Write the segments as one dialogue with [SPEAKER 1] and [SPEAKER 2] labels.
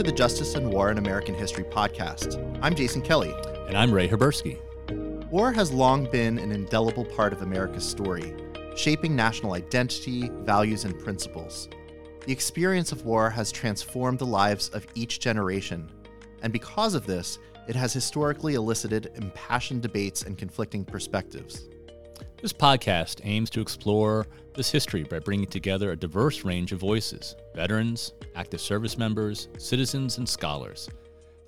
[SPEAKER 1] to the Justice and War in American History podcast. I'm Jason Kelly.
[SPEAKER 2] And I'm Ray Haberski.
[SPEAKER 1] War has long been an indelible part of America's story, shaping national identity, values, and principles. The experience of war has transformed the lives of each generation, and because of this, it has historically elicited impassioned debates and conflicting perspectives.
[SPEAKER 2] This podcast aims to explore this history by bringing together a diverse range of voices veterans, active service members, citizens, and scholars.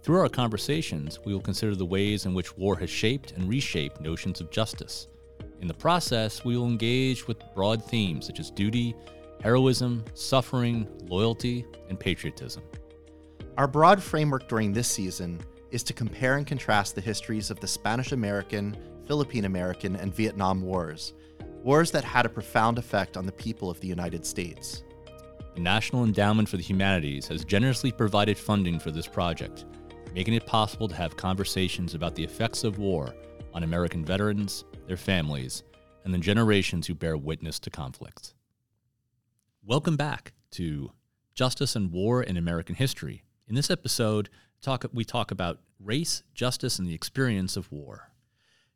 [SPEAKER 2] Through our conversations, we will consider the ways in which war has shaped and reshaped notions of justice. In the process, we will engage with broad themes such as duty, heroism, suffering, loyalty, and patriotism.
[SPEAKER 1] Our broad framework during this season is to compare and contrast the histories of the Spanish American, Philippine American, and Vietnam Wars, wars that had a profound effect on the people of the United States.
[SPEAKER 2] The National Endowment for the Humanities has generously provided funding for this project, making it possible to have conversations about the effects of war on American veterans, their families, and the generations who bear witness to conflicts. Welcome back to Justice and War in American History. In this episode, talk, we talk about race, justice, and the experience of war.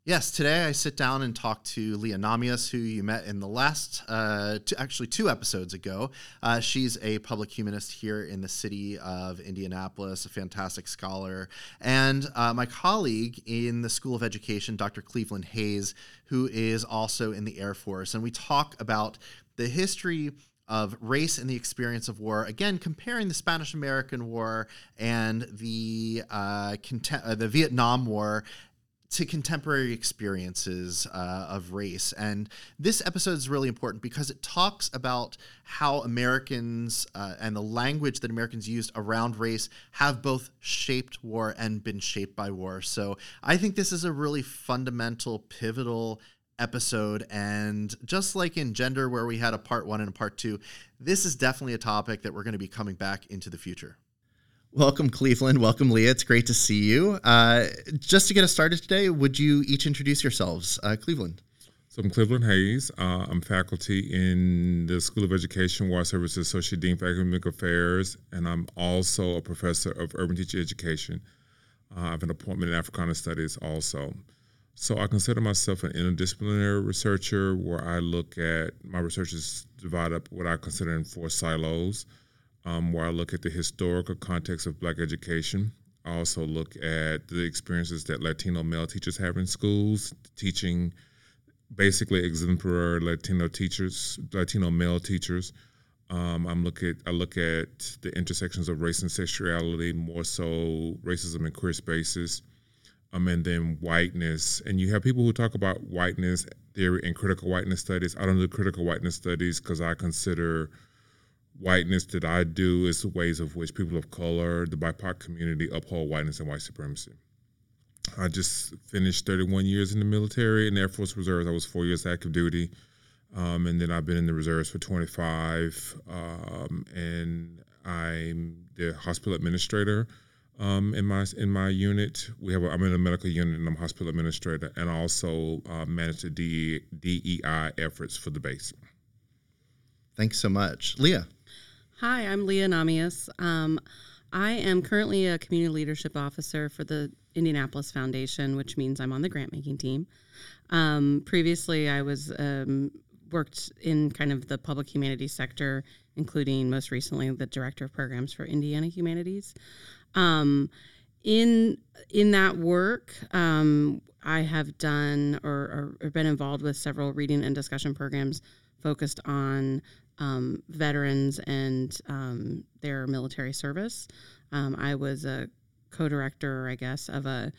[SPEAKER 1] Yes, today I sit down and talk to Leah Nahmias, who you met in the last, uh, two, actually two episodes ago. Uh, she's a public humanist here in the city of Indianapolis, a fantastic scholar, and uh, my colleague in the School of Education, Dr. Cleveland Hayes, who is also in the Air Force. And we talk about the history of race and the experience of war. Again, comparing the Spanish American War and the uh, uh, the Vietnam War to contemporary experiences uh, of race. And this episode is really important because it talks about how Americans uh, and the language that Americans used around race have both shaped war and been shaped by war. So I think this is a really fundamental, pivotal episode. And just like in gender, where we had a part one and a part two, this is definitely a topic that we're going to be coming back into the future. Welcome, Cleveland. Welcome, Leah. It's great to see you. Uh, just to get us started today, would you each introduce yourselves? Uh, Cleveland.
[SPEAKER 3] So I'm Cleveland Hayes. Uh, I'm faculty in the School of Education, War Services Associate Dean for Academic Affairs, and I'm also a professor of urban teacher education. Uh, I have an appointment in Africana Studies also. So I consider myself an interdisciplinary researcher where I look at my research is divided up what I consider in four silos um, where I look at the historical context of black education. I also look at the experiences that Latino male teachers have in schools, teaching basically exemplary Latino teachers, Latino male teachers. Um, I'm look at I look at the intersections of race and sexuality, more so racism in queer spaces, um, and then whiteness. And you have people who talk about whiteness theory and critical whiteness studies. I don't do critical whiteness studies because I consider whiteness that I do is the ways of which people of color, the BIPOC community, uphold whiteness and white supremacy. I just finished 31 years in the military and Air Force Reserves. I was four years active duty, um, and then I've been in the reserves for 25. Um, and I'm the hospital administrator um, in my in my unit. We have a, I'm in a medical unit and I'm hospital administrator, and I also uh, manage the DEI efforts for the base.
[SPEAKER 1] Thanks so much, Leah.
[SPEAKER 4] Hi, I'm Leah Nahmias. Um, I am currently a community leadership officer for the Indianapolis Foundation, which means I'm on the grant making team. Um, previously, I was um, worked in kind of the public humanities sector, including most recently the director of programs for Indiana Humanities. Um, in in that work, um, I have done or, or, or been involved with several reading and discussion programs focused on um, veterans and um, their military service. Um, I was a co-director, I guess, of a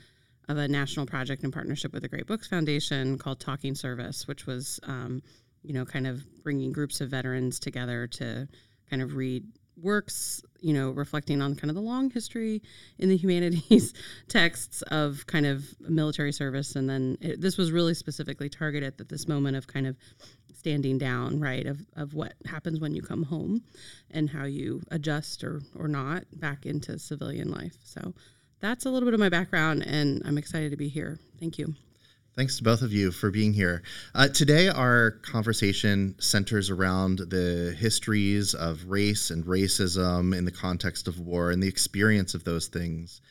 [SPEAKER 4] of a national project in partnership with the Great Books Foundation called Talking Service, which was, um, you know, kind of bringing groups of veterans together to kind of read works, you know, reflecting on kind of the long history in the humanities texts of kind of military service. And then it, this was really specifically targeted at this moment of kind of standing down, right, of, of what happens when you come home and how you adjust or, or not back into civilian life. So that's a little bit of my background, and I'm excited to be here. Thank you.
[SPEAKER 1] Thanks to both of you for being here. Uh, today, our conversation centers around the histories of race and racism in the context of war and the experience of those things.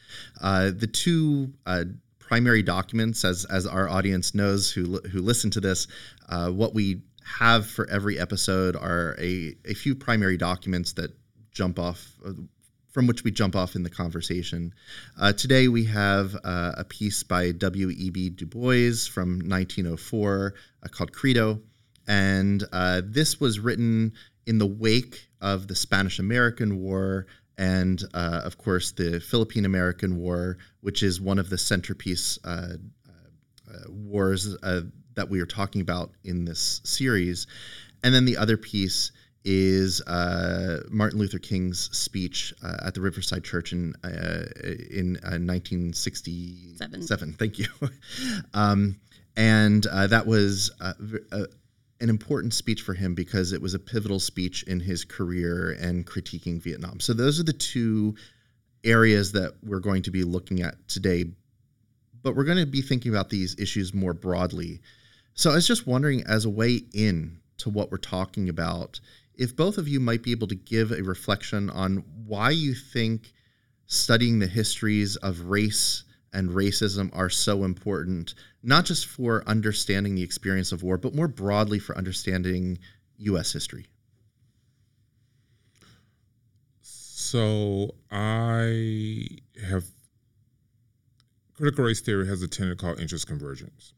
[SPEAKER 1] Uh, the two uh, primary documents, as, as our audience knows who, who listen to this, uh, what we have for every episode are a, a few primary documents that jump off uh, from which we jump off in the conversation. Uh, today we have uh, a piece by W.E.B. Du Bois from 1904 uh, called Credo. And uh, this was written in the wake of the Spanish American War and, uh, of course, the Philippine American War, which is one of the centerpiece wars that we are talking about in this series. And then the other piece is uh, Martin Luther King's speech uh, at the Riverside Church in uh, in 1967. Uh, Seven. Thank you. um, and uh, that was uh, an important speech for him because it was a pivotal speech in his career and critiquing Vietnam. So those are the two areas that we're going to be looking at today. But we're going to be thinking about these issues more broadly. So I was just wondering, as a way in to what we're talking about, if both of you might be able to give a reflection on why you think studying the histories of race and racism are so important, not just for understanding the experience of war, but more broadly for understanding U.S. history.
[SPEAKER 3] So I have critical race theory has a tenet called interest convergence.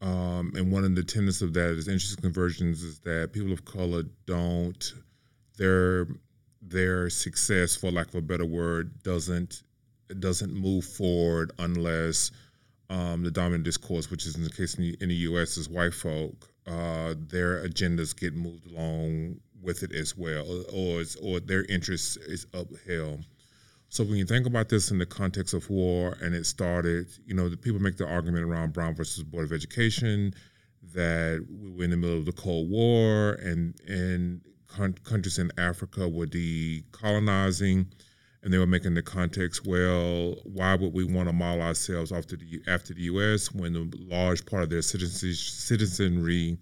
[SPEAKER 3] Um, and one of the tenets of that is interest convergence is that people of color don't their their success, for lack of a better word, doesn't doesn't move forward unless um, the dominant discourse, which is in the case in the, in the U.S., is white folk, uh, their agendas get moved along with it as well, or or, or their interest is upheld. So when you think about this in the context of war, and it started, you know, the people make the argument around Brown versus Board of Education that we were in the middle of the Cold War, and and countries in Africa were decolonizing, and they were making the context. Well, why would we want to model ourselves after the after the U.S. when a large part of their citizenry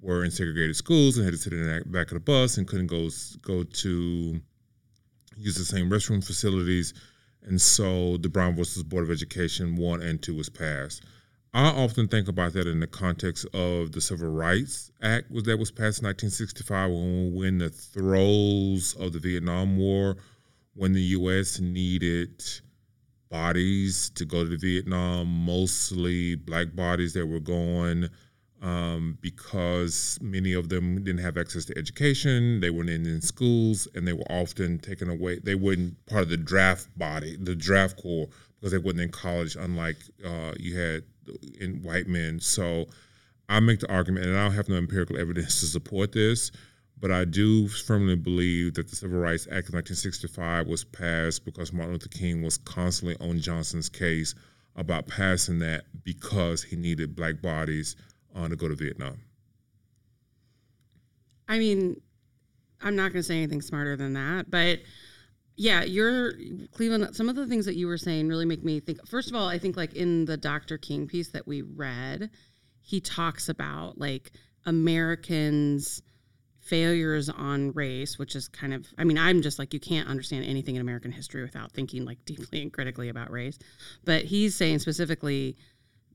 [SPEAKER 3] were in segregated schools and had to sit in the back of the bus and couldn't go go to use the same restroom facilities. And so the Brown versus Board of Education 1 and 2 was passed. I often think about that in the context of the Civil Rights Act was that was passed in 1965 when, when the throes of the Vietnam War, when the U.S. needed bodies to go to Vietnam, mostly black bodies that were going um, because many of them didn't have access to education. They weren't in, in, schools, and they were often taken away. They weren't part of the draft body, the draft corps, because they weren't in college. Unlike uh, you had in white men. So I make the argument, and I don't have no empirical evidence to support this, but I do firmly believe that the Civil Rights Act of 1965 was passed because Martin Luther King was constantly on Johnson's case about passing that because he needed black bodies on to go to Vietnam?
[SPEAKER 4] I mean, I'm not going to say anything smarter than that, but yeah, you're Cleveland. Some of the things that you were saying really make me think. First of all, I think like in the Dr. King piece that we read, he talks about like Americans' failures on race, which is kind of, I mean, I'm just like, you can't understand anything in American history without thinking like deeply and critically about race. But he's saying specifically,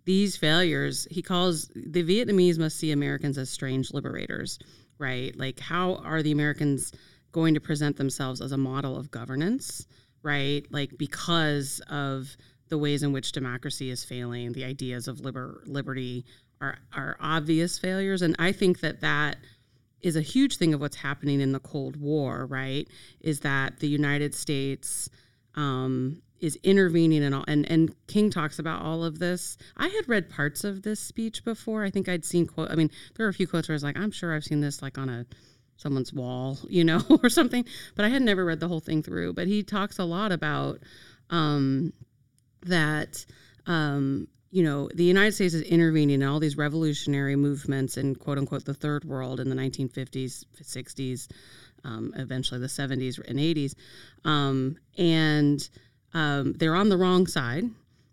[SPEAKER 4] these failures, he calls the Vietnamese must see Americans as strange liberators, right? Like, how are the Americans going to present themselves as a model of governance, right? Like, because of the ways in which democracy is failing, the ideas of liber- liberty are, are obvious failures. And I think that that is a huge thing of what's happening in the Cold War, right? Is that the United States um, is intervening and all and and King talks about all of this. I had read parts of this speech before. I think I'd seen quote I mean, there are a few quotes where I was like, I'm sure I've seen this like on a someone's wall, you know, or something. But I had never read the whole thing through. But he talks a lot about um that um you know, the United States is intervening in all these revolutionary movements in quote unquote the third world in the 1950s, 60s, um, eventually the 70s and 80s. Um, and um, they're on the wrong side,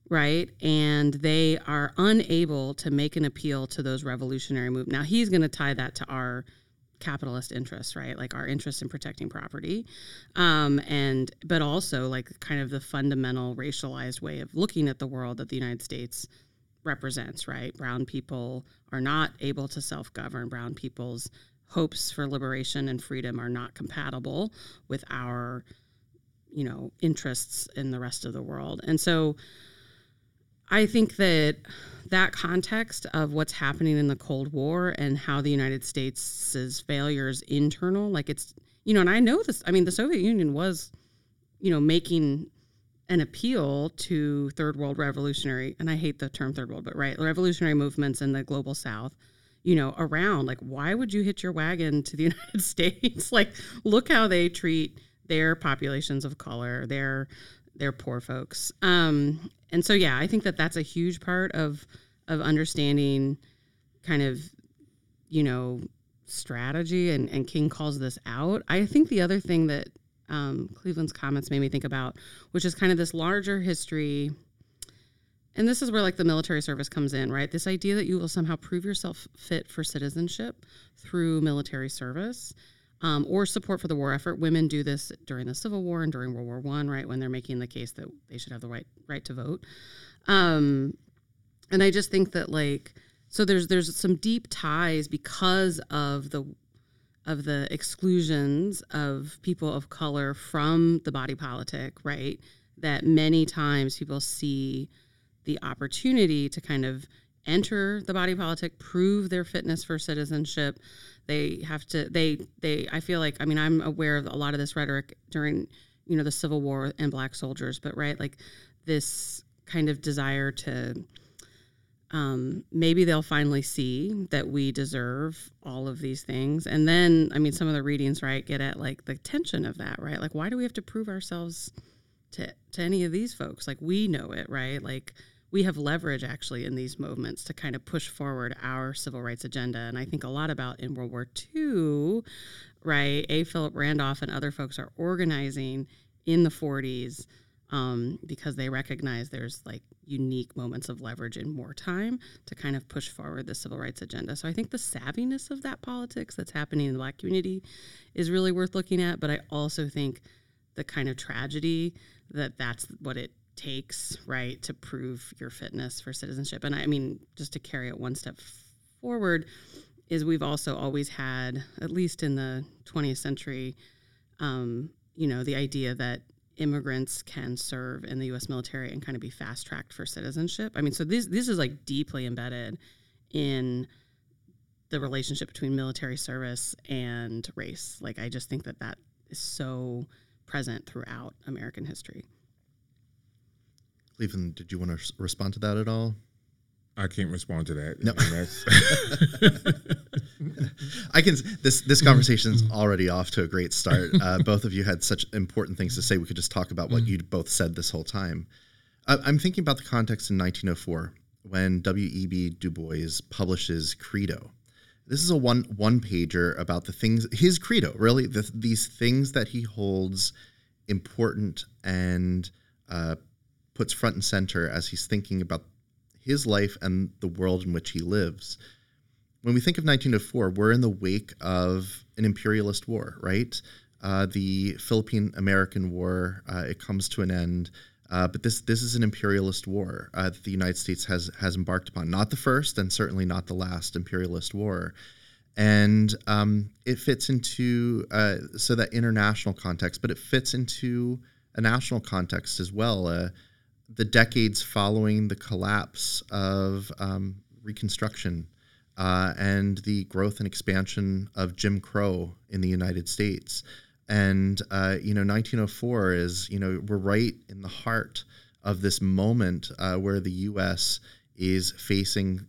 [SPEAKER 4] right? And they are unable to make an appeal to those revolutionary movements. Now he's going to tie that to our capitalist interests, right? Like our interest in protecting property, um, and but also like kind of the fundamental racialized way of looking at the world that the United States represents, right? Brown people are not able to self govern. Brown people's hopes for liberation and freedom are not compatible with our, you know, interests in the rest of the world. And so I think that that context of what's happening in the Cold War and how the United States' failures internal, like it's, you know, and I know this, I mean, the Soviet Union was, you know, making an appeal to third world revolutionary, and I hate the term third world, but right, revolutionary movements in the global south, you know, around like, why would you hitch your wagon to the United States? like, look how they treat their populations of color, their their poor folks. Um, and so, yeah, I think that that's a huge part of of understanding kind of, you know, strategy. And, and King calls this out. I think the other thing that um, Cleveland's comments made me think about, which is kind of this larger history. And this is where like the military service comes in, right? This idea that you will somehow prove yourself fit for citizenship through military service. Um, or support for the war effort. Women do this during the Civil War and during World War One, right, when they're making the case that they should have the right right to vote. Um, and I just think that like so there's there's some deep ties because of the of the exclusions of people of color from the body politic, right? That many times people see the opportunity to kind of enter the body politic, prove their fitness for citizenship. They have to they they I feel like I mean I'm aware of a lot of this rhetoric during, you know, the Civil War and black soldiers, but right, like this kind of desire to um, maybe they'll finally see that we deserve all of these things. And then, I mean, some of the readings, right, get at like the tension of that, right? Like, why do we have to prove ourselves to, to any of these folks? Like, we know it, right? Like, we have leverage actually in these movements to kind of push forward our civil rights agenda. And I think a lot about in World War II, right? A. Philip Randolph and other folks are organizing in the 40s um, because they recognize there's like unique moments of leverage in wartime to kind of push forward the civil rights agenda. So I think the savviness of that politics that's happening in the black community is really worth looking at. But I also think the kind of tragedy that that's what it takes, right, to prove your fitness for citizenship. And I mean, just to carry it one step forward, is we've also always had, at least in the 20th century, um, you know, the idea that immigrants can serve in the U.S. military and kind of be fast tracked for citizenship. I mean, so this this is like deeply embedded in the relationship between military service and race. Like, I just think that that is so present throughout American history.
[SPEAKER 1] Cleveland, did you want to respond to that at all?
[SPEAKER 3] I can't respond to that.
[SPEAKER 1] No. I can. This this conversation's already off to a great start. Uh, both of you had such important things to say. We could just talk about what mm. you both said this whole time. Uh, I'm thinking about the context in 1904 when W.E.B. Du Bois publishes Credo. This is a one one pager about the things his credo, really, the, these things that he holds important and uh, puts front and center as he's thinking about his life and the world in which he lives. When we think of 1904, we're in the wake of an imperialist war, right? Uh, the Philippine American War uh, it comes to an end, uh, but this this is an imperialist war uh, that the United States has has embarked upon. Not the first, and certainly not the last imperialist war. And um, it fits into uh, so that international context, but it fits into a national context as well. The decades following the collapse of um, Reconstruction uh, and the growth and expansion of Jim Crow in the United States. And, uh, you know, 1904 is, you know, we're right in the heart of this moment uh, where the U.S. is facing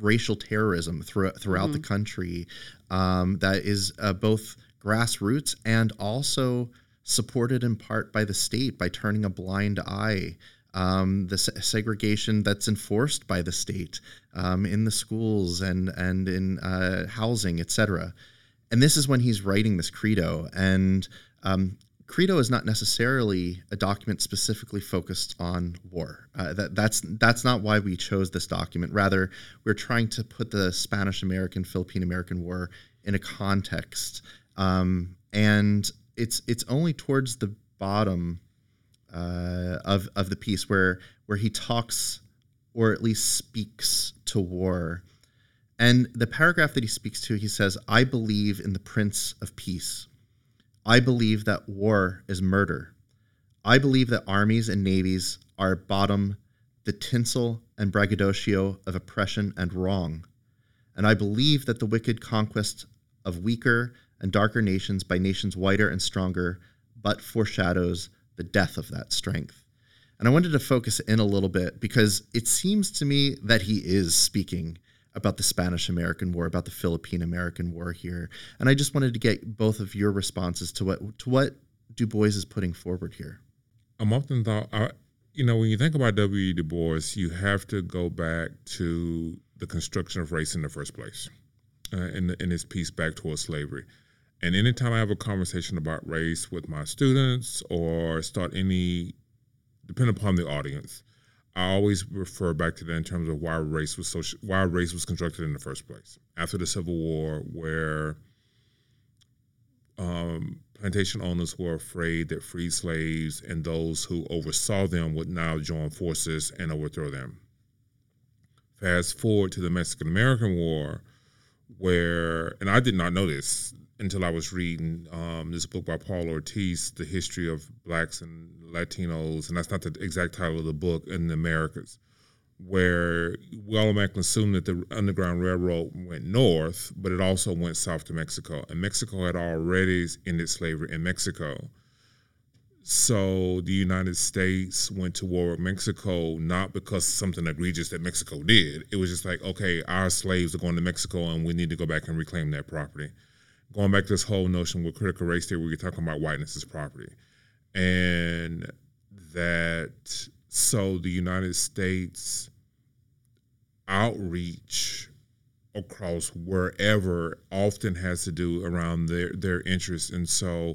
[SPEAKER 1] racial terrorism throughout, throughout mm-hmm. the country um, that is uh, both grassroots and also supported in part by the state by turning a blind eye um, the se- segregation that's enforced by the state um, in the schools and and in uh, housing, etc. And this is when he's writing this credo. And um, Credo is not necessarily a document specifically focused on war. Uh, that, that's that's not why we chose this document. Rather, we're trying to put the Spanish American Philippine American War in a context, um, and it's it's only towards the bottom uh, of of the piece where where he talks or at least speaks to war. And the paragraph that he speaks to, he says, "I believe in the Prince of Peace." I believe that war is murder. I believe that armies and navies are bottom, the tinsel and braggadocio of oppression and wrong. And I believe that the wicked conquest of weaker and darker nations by nations whiter and stronger but foreshadows the death of that strength. And I wanted to focus in a little bit because it seems to me that he is speaking about the Spanish American War, about the Philippine American War here. And I just wanted to get both of your responses to what to what Du Bois is putting forward here.
[SPEAKER 3] I'm often thought, I, you know, when you think about W. Du Bois, you have to go back to the construction of race in the first place, uh, in, in his piece back towards slavery. And anytime I have a conversation about race with my students or start any, depending upon the audience, I always refer back to that in terms of why race was so why race was constructed in the first place. After the Civil War, where um, plantation owners were afraid that freed slaves and those who oversaw them would now join forces and overthrow them. Fast forward to the Mexican American War, where, and I did not know this until I was reading um, this book by Paul Ortiz, The History of Blacks and Latinos, and that's not the exact title of the book, in the Americas, where we automatically assume that the Underground Railroad went north, but it also went south to Mexico. And Mexico had already ended slavery in Mexico. So the United States went to war with Mexico not because something egregious that Mexico did. It was just like, okay, our slaves are going to Mexico and we need to go back and reclaim that property. Going back to this whole notion with critical race theory, we're talking about whiteness as property and that so the United States outreach across wherever often has to do around their their interests and so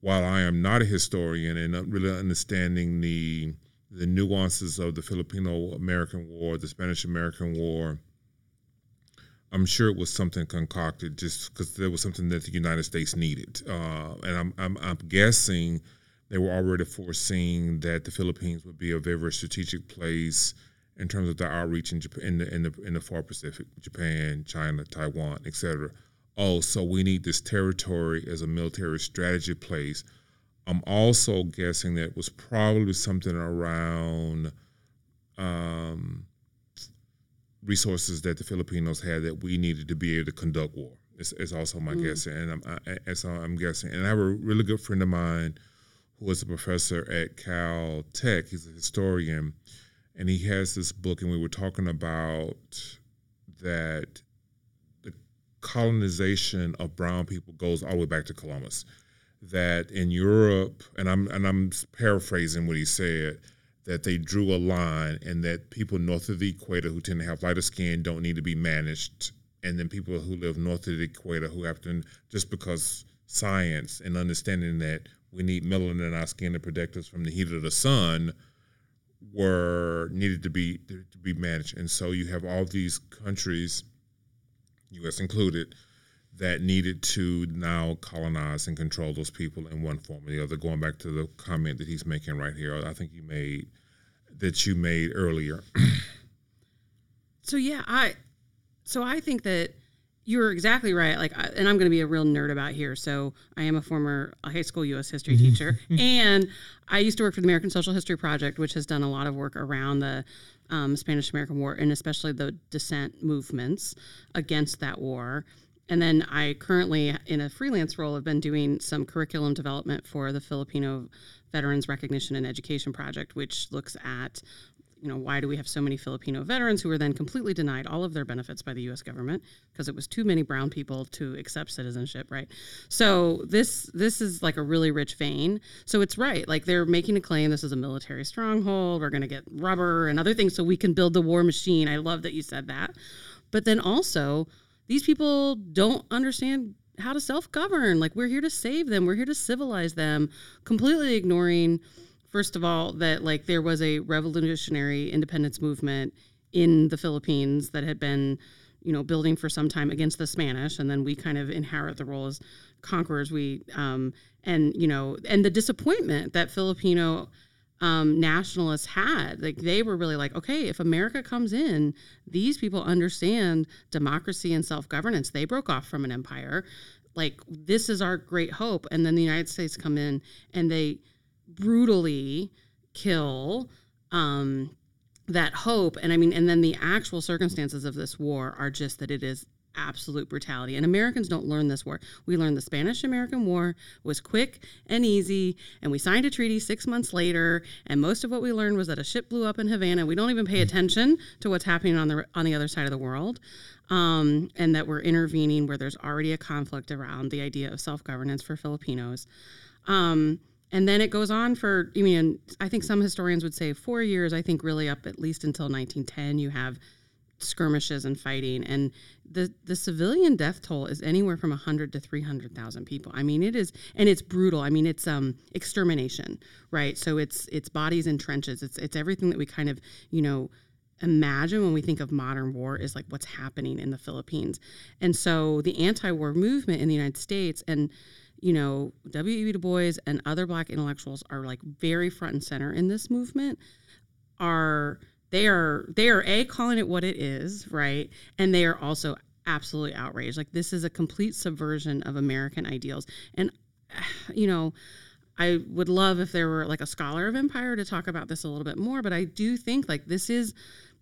[SPEAKER 3] while I am not a historian and not really understanding the the nuances of the Filipino American War, the Spanish American War, I'm sure it was something concocted just because there was something that the United States needed, uh, and I'm, I'm I'm guessing they were already foreseeing that the Philippines would be a very strategic place in terms of the outreach in Japan, in the in the in the far Pacific, Japan, China, Taiwan, etc. Oh, so we need this territory as a military strategy place. I'm also guessing that it was probably something around um, resources that the Filipinos had that we needed to be able to conduct war. It's, it's also my mm. guessing, and I'm I, and so I'm guessing. And I have a really good friend of mine who was a professor at Cal Tech. He's a historian, and he has this book, and we were talking about that colonization of brown people goes all the way back to Columbus. That in Europe, and I'm and I'm paraphrasing what he said, that they drew a line, and that people north of the equator who tend to have lighter skin don't need to be managed, and then people who live north of the equator who have to just because science and understanding that we need melanin in our skin to protect us from the heat of the sun were needed to be to be managed. And so you have all these countries, U.S. included, that needed to now colonize and control those people in one form or the other. Going back to the comment that he's making right here, I think you made that you made earlier.
[SPEAKER 4] so yeah, I so I think that you're exactly right. Like, and I'm going to be a real nerd about here. So, I am a former high school U.S. history mm-hmm. teacher, and I used to work for the American Social History Project, which has done a lot of work around the um, Spanish American War and especially the dissent movements against that war. And then I currently, in a freelance role, have been doing some curriculum development for the Filipino Veterans Recognition and Education Project, which looks at you know, why do we have so many Filipino veterans who were then completely denied all of their benefits by the U.S. government because it was too many brown people to accept citizenship, right? So this this is like a really rich vein. So it's right, like they're making a claim this is a military stronghold. We're going to get rubber and other things so we can build the war machine. I love that you said that, but then also these people don't understand how to self-govern. Like we're here to save them. We're here to civilize them, completely ignoring first of all that like there was a revolutionary independence movement in the Philippines that had been you know building for some time against the Spanish, and then we kind of inherit the role as conquerors. We um, and you know and the disappointment that Filipino um, nationalists had. Like they were really like, okay, if America comes in, these people understand democracy and self governance. They broke off from an empire. Like this is our great hope. And then the United States come in and they brutally kill um, that hope. And I mean, and then the actual circumstances of this war are just that it is absolute brutality. And Americans don't learn this war. We learned the Spanish American War was quick and easy, and we signed a treaty six months later. And most of what we learned was that a ship blew up in Havana. We don't even pay attention to what's happening on the on the other side of the world, um, and that we're intervening where there's already a conflict around the idea of self governance for Filipinos. Um, and then it goes on for I mean I think some historians would say four years. I think really up at least until 1910 you have skirmishes and fighting and the the civilian death toll is anywhere from 100 to 300,000 people. I mean it is and it's brutal. I mean it's um extermination, right? So it's it's bodies in trenches. It's it's everything that we kind of, you know, imagine when we think of modern war is like what's happening in the Philippines. And so the anti-war movement in the United States and you know, W.E.B. Du Bois and other black intellectuals are like very front and center in this movement are they are they are a calling it what it is right and they are also absolutely outraged like this is a complete subversion of american ideals and you know i would love if there were like a scholar of empire to talk about this a little bit more but i do think like this is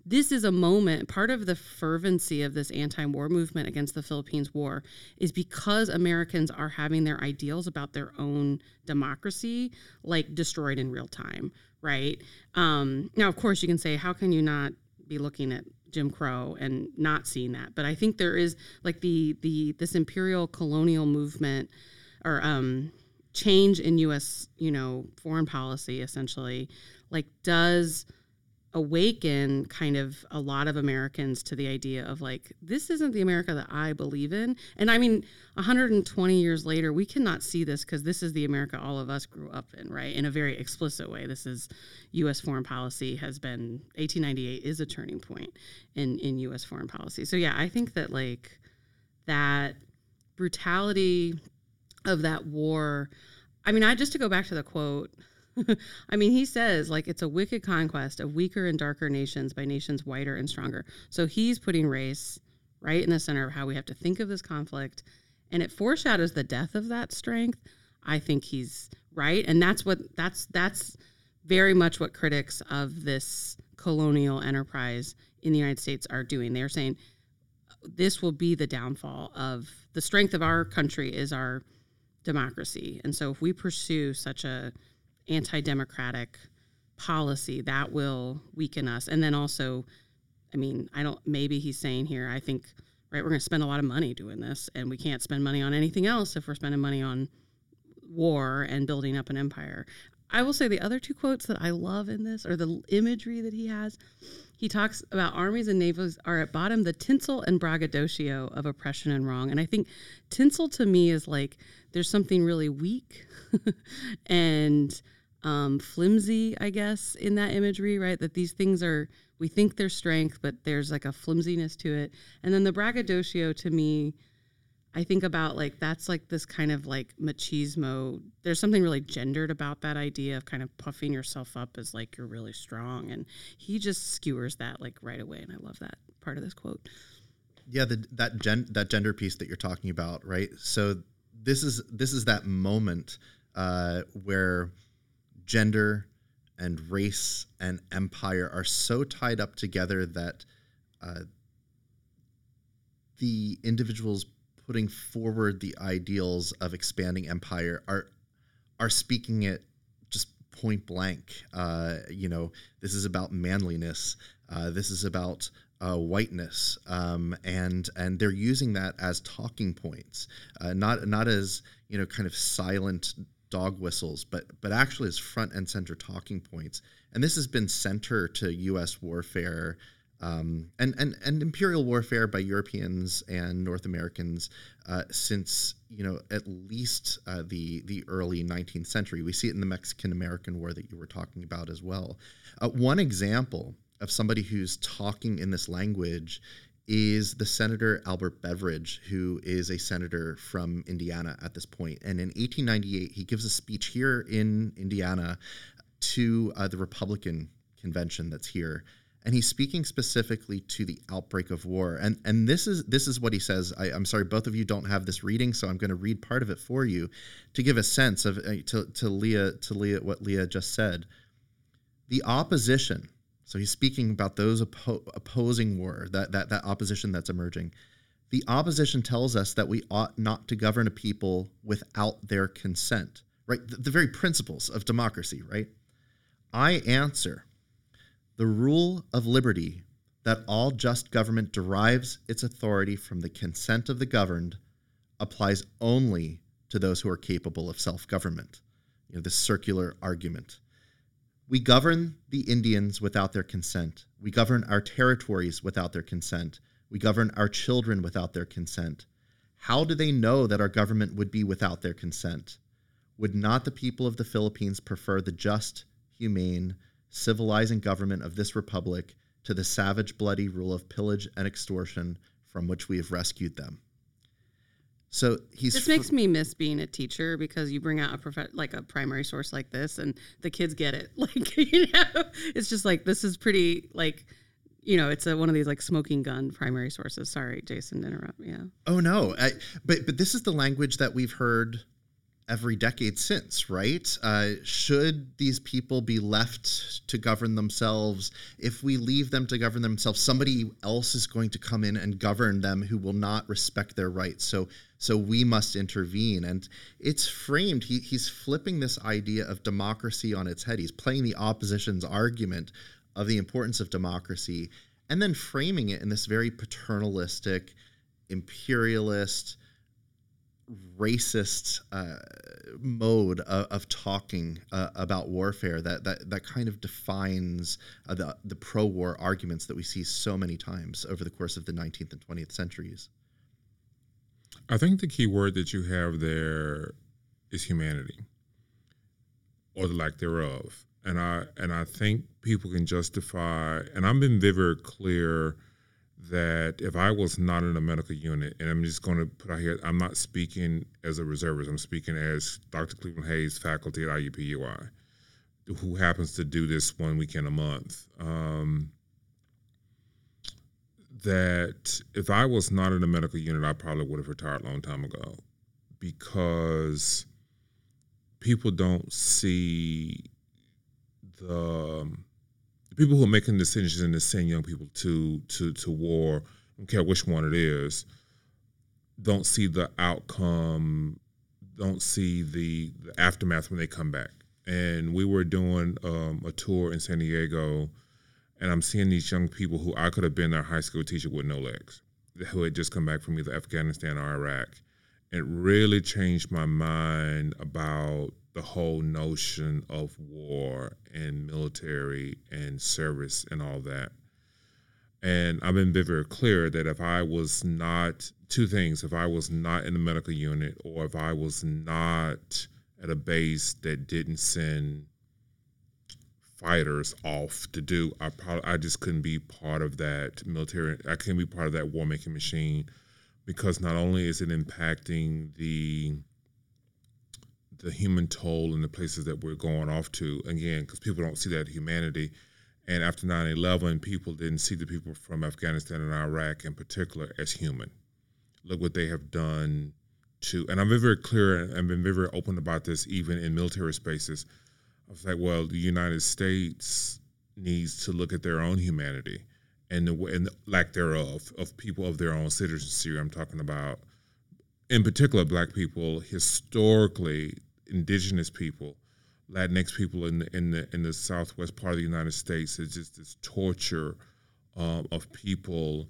[SPEAKER 4] this is a moment part of the fervency of this anti-war movement against the philippines war is because americans are having their ideals about their own democracy like destroyed in real time right? Um, now, of course, you can say, how can you not be looking at Jim Crow and not seeing that? But I think there is like the the this imperial colonial movement or um, change in U.S. you know foreign policy essentially like does awaken kind of a lot of Americans to the idea of like this isn't the America that I believe in. And I mean 120 years later we cannot see this cuz this is the America all of us grew up in, right? In a very explicit way. This is US foreign policy has been 1898 is a turning point in in US foreign policy. So yeah, I think that like that brutality of that war I mean, I just to go back to the quote I mean, he says like it's a wicked conquest of weaker and darker nations by nations whiter and stronger. So he's putting race right in the center of how we have to think of this conflict, and it foreshadows the death of that strength. I think he's right, and that's what that's that's very much what critics of this colonial enterprise in the United States are doing. They're saying this will be the downfall of the strength of our country is our democracy, and so if we pursue such a anti-democratic policy that will weaken us. And then also i mean i don't maybe he's saying here i think right we're going to spend a lot of money doing this and we can't spend money on anything else if we're spending money on war and building up an empire. I will say the other two quotes that i love in this or the imagery that he has. He talks about armies and navies are at bottom the tinsel and braggadocio of oppression and wrong. And i think tinsel to me is like there's something really weak and um, flimsy, I guess, in that imagery, right? That these things are, we think they're strength, but there's like a flimsiness to it. And then the braggadocio to me, I think about like that's like this kind of like machismo. There's something really gendered about that idea of kind of puffing yourself up as like you're really strong. And he just skewers that like right away. And I love that part of this quote.
[SPEAKER 1] Yeah, the, that gen, that gender piece that you're talking about, right? So this is this is that moment uh, where gender and race and empire are so tied up together that uh, the individuals putting forward the ideals of expanding empire are are speaking it just point blank. Uh, you know, this is about manliness. Uh, this is about uh, whiteness, um, and and they're using that as talking points, uh, not not as you know kind of silent dog whistles, but but actually as front and center talking points. And this has been center to U.S. warfare um, and, and, and imperial warfare by Europeans and North Americans uh, since you know at least uh, the the early 19th century. We see it in the Mexican American War that you were talking about as well. Uh, one example of somebody who's talking in this language is the Senator Albert Beveridge, who is a senator from Indiana at this point. And in 1898, he gives a speech here in Indiana to uh, the Republican convention that's here and he's speaking specifically to the outbreak of war. And and this is this is what he says. I, am sorry, both of you don't have this reading, so I'm going to read part of it for you to give a sense of uh, to to Leah to Leah what Leah just said. The opposition. So he's speaking about those oppo- opposing war, that that that opposition that's emerging. The opposition tells us that we ought not to govern a people without their consent. Right, the, the very principles of democracy. Right. I answer the rule of liberty that all just government derives its authority from the consent of the governed applies only to those who are capable of self government. You know, this circular argument. We govern the Indians without their consent. We govern our territories without their consent. We govern our children without their consent. How do they know that our government would be without their consent? Would not the people of the Philippines prefer the just, humane, civilizing government of this republic to the savage, bloody rule of pillage and extortion from which we have rescued them. So he's.
[SPEAKER 4] This makes me miss being a teacher because you bring out a prof- like a primary source like this, and the kids get it. Like you know, it's just like this is pretty like you know, it's a, one of these like smoking gun primary sources. Sorry, Jason, to interrupt. Yeah.
[SPEAKER 1] Oh no, I, but but this is the language that we've heard every decade since, right? Uh, should these people be left to govern themselves? If we leave them to govern themselves, somebody else is going to come in and govern them who will not respect their rights. So, so we must intervene. And it's framed. He, he's flipping this idea of democracy on its head. He's playing the opposition's argument of the importance of democracy, and then framing it in this very paternalistic, imperialist racist uh, mode of, of talking uh, about warfare that, that that kind of defines uh, the the pro-war arguments that we see so many times over the course of the 19th and 20th centuries.
[SPEAKER 3] I think the key word that you have there is humanity, or the lack thereof, and I and I think people can justify, and I've been very clear that if I was not in a medical unit, and I'm just going to put out here, I'm not speaking as a reservist, I'm speaking as Dr. Cleveland Hayes, faculty at IUPUI, who happens to do this one weekend a month. Um, that if I was not in a medical unit, I probably would have retired a long time ago because people don't see the people who are making decisions and to send young people to to to war, don't care which one it is, don't see the outcome, don't see the, the aftermath when they come back. And we were doing um, a tour in San Diego, and I'm seeing these young people who I could have been their high school teacher with no legs, who had just come back from either Afghanistan or Iraq. It really changed my mind about the whole notion of war and military and service and all that. And I've been very clear that if I was not, two things, if I was not in the medical unit or if I was not at a base that didn't send fighters off to do, I probably, I just couldn't be part of that military, I couldn't be part of that war making machine because not only is it impacting the the human toll in the places that we're going off to again because people don't see that humanity. And after 9-11 people didn't see the people from afghanistan and iraq in particular as human. Look what they have done to and i've been very clear and i've been very, very open about this even in military spaces. I was like well the united states needs to look at their own humanity and the, and the lack thereof of people of their own citizenship. I'm talking about in particular black people historically indigenous people, Latinx people in the in the in the southwest part of the United States. It's just this torture um, of people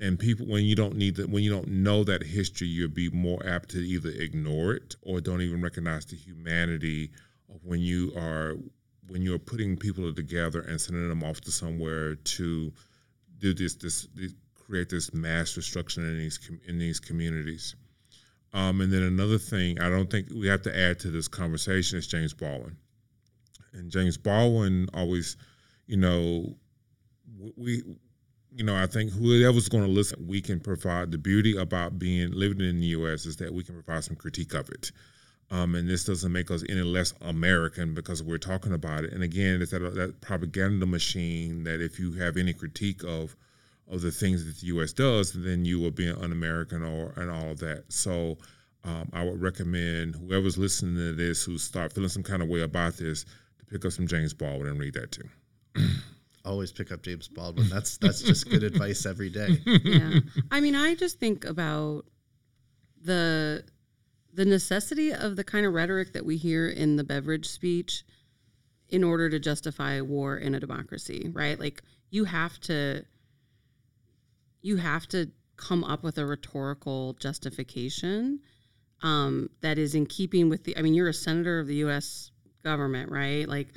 [SPEAKER 3] and people when you don't need that when you don't know that history you'll be more apt to either ignore it or don't even recognize the humanity of when you are when you're putting people together and sending them off to somewhere to do this, this, this create this mass destruction in these in these communities. Um, and then another thing I don't think we have to add to this conversation is James Baldwin. And James Baldwin always, you know, we, you know, I think whoever's going to listen, we can provide the beauty about being living in the U.S. is that we can provide some critique of it. Um, and this doesn't make us any less American because we're talking about it. And again, it's that, that propaganda machine that if you have any critique of of the things that the U.S. does, then you will be an un-American or and all of that. So um, I would recommend whoever's listening to this who start feeling some kind of way about this to pick up some James Baldwin and read that too.
[SPEAKER 1] Always pick up James Baldwin. That's that's just good advice every day.
[SPEAKER 4] Yeah, I mean, I just think about the the necessity of the kind of rhetoric that we hear in the Beveridge speech in order to justify war in a democracy, right? Like you have to you have to come up with a rhetorical justification um, that is in keeping with the. I mean, you're a senator of the U.S. government, right? Like,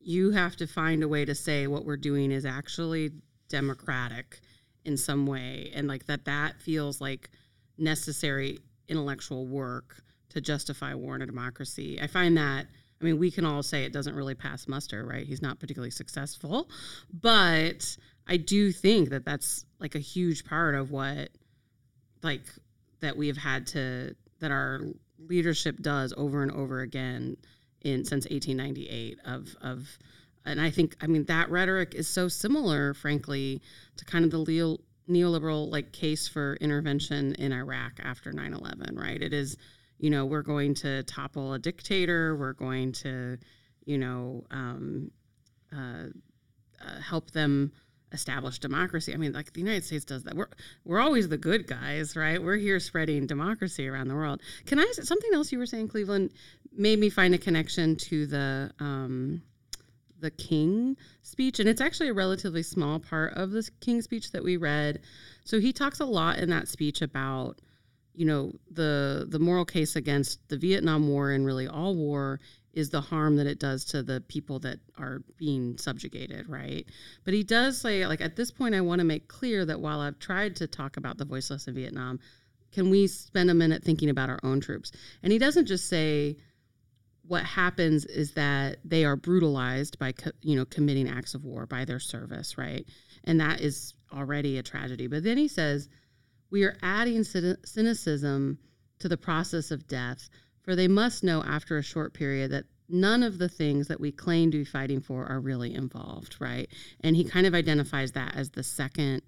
[SPEAKER 4] you have to find a way to say what we're doing is actually democratic in some way, and like that. That feels like necessary intellectual work to justify war in a democracy. I find that. I mean, we can all say it doesn't really pass muster, right? He's not particularly successful, but I do think that that's like a huge part of what like that we have had to that our leadership does over and over again in since 1898 of of and I think I mean that rhetoric is so similar frankly to kind of the leo, neoliberal like case for intervention in Iraq after 9/11 right? It is you know we're going to topple a dictator we're going to you know um, uh, uh, help them establish democracy. I mean, like the United States does that. We're we're always the good guys, right? We're here spreading democracy around the world. Can I something else you were saying, Cleveland, made me find a connection to the um, the King speech, and it's actually a relatively small part of the King speech that we read. So he talks a lot in that speech about you know the the moral case against the Vietnam War and really all war is the harm that it does to the people that are being subjugated, right? But he does say, like, at this point, I want to make clear that while I've tried to talk about the voiceless in Vietnam, can we spend a minute thinking about our own troops? And he doesn't just say what happens is that they are brutalized by, you know, committing acts of war by their service, right? And that is already a tragedy. But then he says, we are adding cynicism to the process of death for they must know after a short period that none of the things that we claim to be fighting for are really involved, right? And he kind of identifies that as the second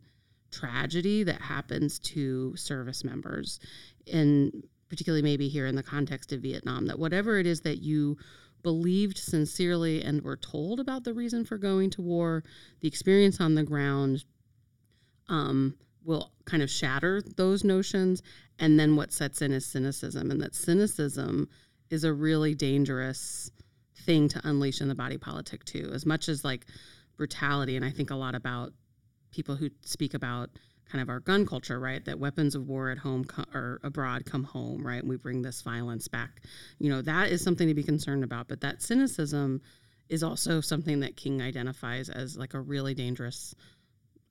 [SPEAKER 4] tragedy that happens to service members, and particularly maybe here in the context of Vietnam, that whatever it is that you believed sincerely and were told about the reason for going to war, the experience on the ground um, will kind of shatter those notions. And then what sets in is cynicism. And that cynicism is a really dangerous thing to unleash in the body politic too. As much as like brutality and i think a lot about people who speak about kind of our gun culture right that weapons of war at home co- or abroad come home right and we bring this violence back. You know that is something to be concerned about. But that cynicism is also something that king identifies as like a really dangerous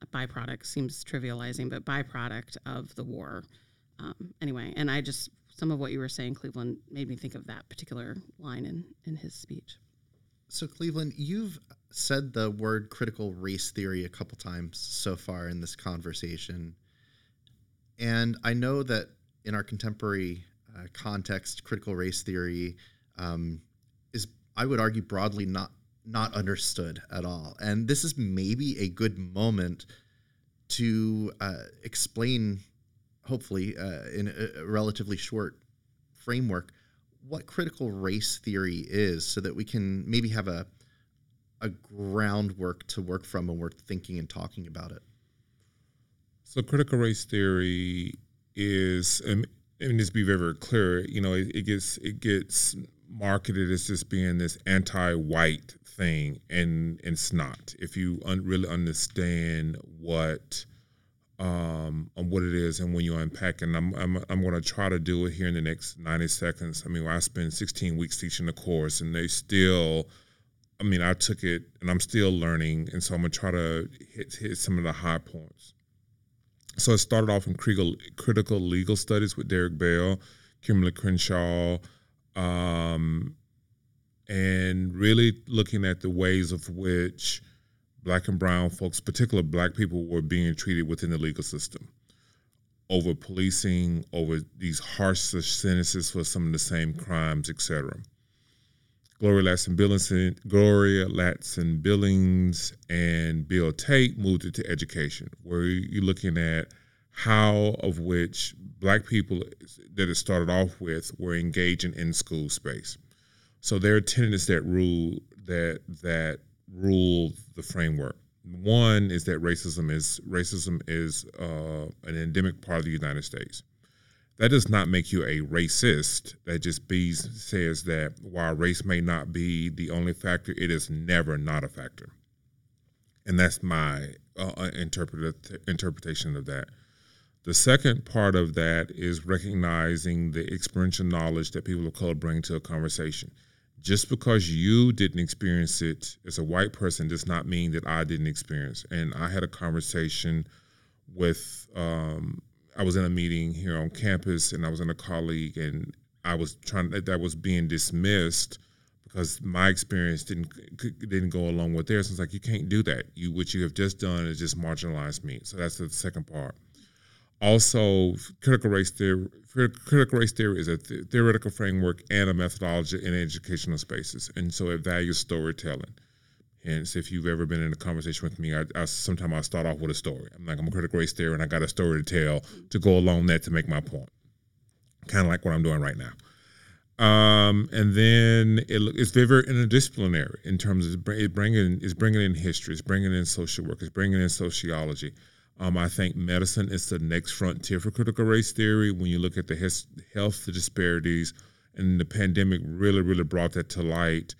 [SPEAKER 4] byproduct seems trivializing but byproduct of the war um, anyway, and I just some of what you were saying, Cleveland, made me think of that particular line in in his speech.
[SPEAKER 1] So, Cleveland, you've said the word critical race theory a couple times so far in this conversation. And I know that in our contemporary uh, context, critical race theory um, is, I would argue, broadly not not understood at all. And this is maybe a good moment to uh, explain hopefully uh, in a, relatively short framework what critical race theory is so that we can maybe have a a groundwork to work from when we're thinking and talking about it.
[SPEAKER 3] So critical race theory is, and, and just be very, very clear, you know, it, it, gets it gets marketed as just being this anti-white thing, and, it's not. If you un- really understand what um, on what it is and when you unpack. And I'm, I'm, I'm going to try to do it here in the next 90 seconds. I mean, I spent 16 weeks teaching the course, and they still I mean, I took it and I'm still learning, and so I'm gonna try to hit hit some of the high points. So it started off in critical, critical legal studies with Derek Bell, Kimberlé Crenshaw, um, and really looking at the ways of which black and brown folks, particularly black people, were being treated within the legal system over policing, over these harsh sentences for some of the same crimes, etc. Gloria Ladson-Billings, Gloria Ladson-Billings, and Bill Tate moved into education, where you're looking at how of which black people that it started off with were engaging in school space. So there are tenets that rule that that rule the framework. One is that racism is racism is uh, an endemic part of the United States. That does not make you a racist. That just be, says that while race may not be the only factor, it is never not a factor. And that's my uh, uh interpretation of that. The second part of that is recognizing the experiential knowledge that people of color bring to a conversation just because you didn't experience it as a white person does not mean that I didn't experience. And I had a conversation with, um, I was in a meeting here on campus, and I was in a colleague, and I was trying that was being dismissed because my experience didn't didn't go along with theirs. It's like you can't do that. You what you have just done is just marginalized me. So that's the second part. Also, critical race theory, critical race theory is a th- theoretical framework and a methodology in educational spaces, and so it values storytelling. Hence, if you've ever been in a conversation with me, I, I sometimes I start off with a story. I'm like, I'm a critical race theory, and I got a story to tell to go along that to make my point. Kind of like what I'm doing right now. Um, and then it, it's very, very interdisciplinary in terms of bringing it's bringing in history, it's bringing in social work, it's bringing in sociology. Um, I think medicine is the next frontier for critical race theory. When you look at the his, health disparities, and the pandemic really, really brought that to light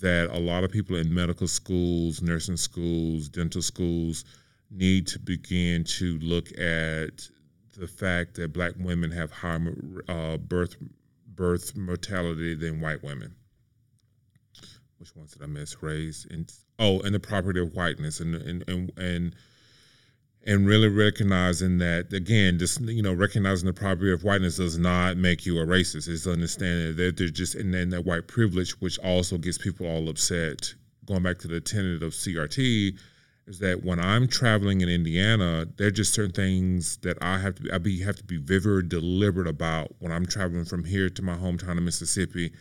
[SPEAKER 3] that a lot of people in medical schools, nursing schools, dental schools need to begin to look at the fact that black women have higher uh, birth birth mortality than white women. Which ones did I miss? Race and oh, and the property of whiteness and and and, and and really recognizing that again, just you know, recognizing the property of whiteness does not make you a racist. It's understanding that they're just and then that white privilege, which also gets people all upset. Going back to the tenet of CRT, is that when I'm traveling in Indiana, there are just certain things that I have to I be have to be very deliberate about when I'm traveling from here to my hometown of Mississippi,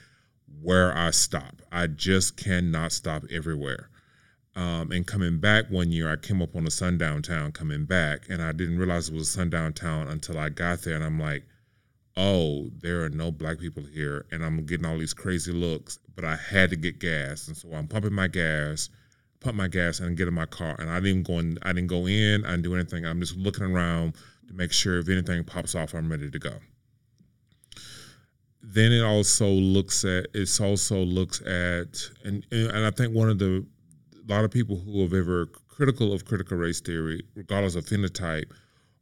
[SPEAKER 3] where I stop. I just cannot stop everywhere um, and coming back one year, I came up on a sundown town coming back, and I didn't realize it was a sundown town until I got there. And I'm like, oh, there are no black people here. And I'm getting all these crazy looks, but I had to get gas. And so I'm pumping my gas, pump my gas, and get in my car. And I didn't go in, I didn't go in, I didn't do anything. I'm just looking around to make sure if anything pops off, I'm ready to go. Then it also looks at, it also looks at, and, and I think one of the a lot of people who have ever critical of critical race theory, regardless of phenotype,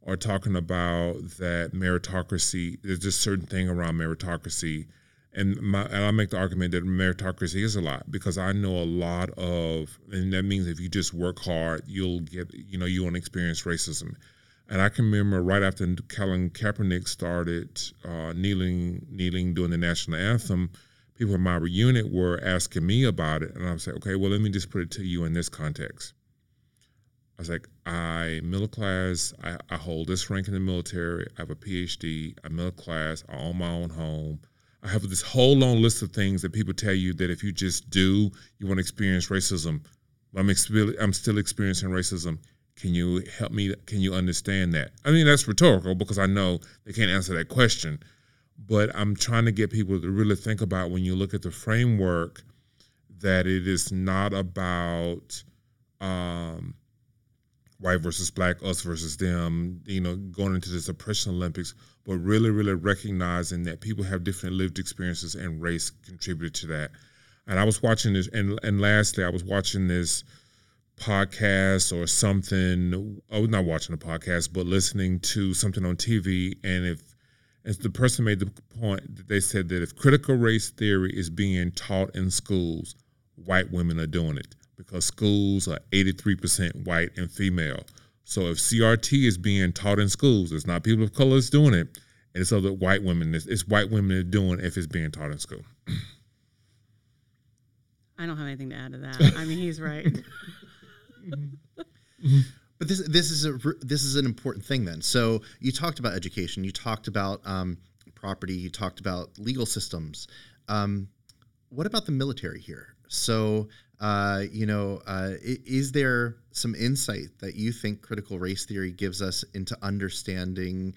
[SPEAKER 3] are talking about that meritocracy. There's just certain thing around meritocracy, and my, and I make the argument that meritocracy is a lot because I know a lot of, and that means if you just work hard, you'll get, you know, you won't experience racism. And I can remember right after Colin Kaepernick started uh, kneeling, kneeling during the national anthem people in my unit were asking me about it, and I was like, okay, well, let me just put it to you in this context. I was like, I middle class. I, I hold this rank in the military. I have a PhD. I'm middle class. I own my own home. I have this whole long list of things that people tell you that if you just do, you won't experience racism. I'm, I'm still experiencing racism. Can you help me? Can you understand that? I mean, that's rhetorical because I know they can't answer that question but I'm trying to get people to really think about when you look at the framework that it is not about um, white versus black, us versus them, you know, going into this oppression Olympics, but really, really recognizing that people have different lived experiences and race contributed to that. And I was watching this, and and lastly, I was watching this podcast or something. I was not watching a podcast, but listening to something on TV, and if as the person made the point that they said that if critical race theory is being taught in schools, white women are doing it because schools are 83% white and female. So if CRT is being taught in schools, it's not people of color that's doing it, and it's other white women. It's, it's white women that are doing it if it's being taught in school.
[SPEAKER 4] I don't have anything to add to that. I mean, he's right. Mm-hmm. Mm-hmm.
[SPEAKER 1] But this this is a this is an important thing then. So you talked about education, you talked about um, property, you talked about legal systems. Um, what about the military here? So uh, you know, uh, is there some insight that you think critical race theory gives us into understanding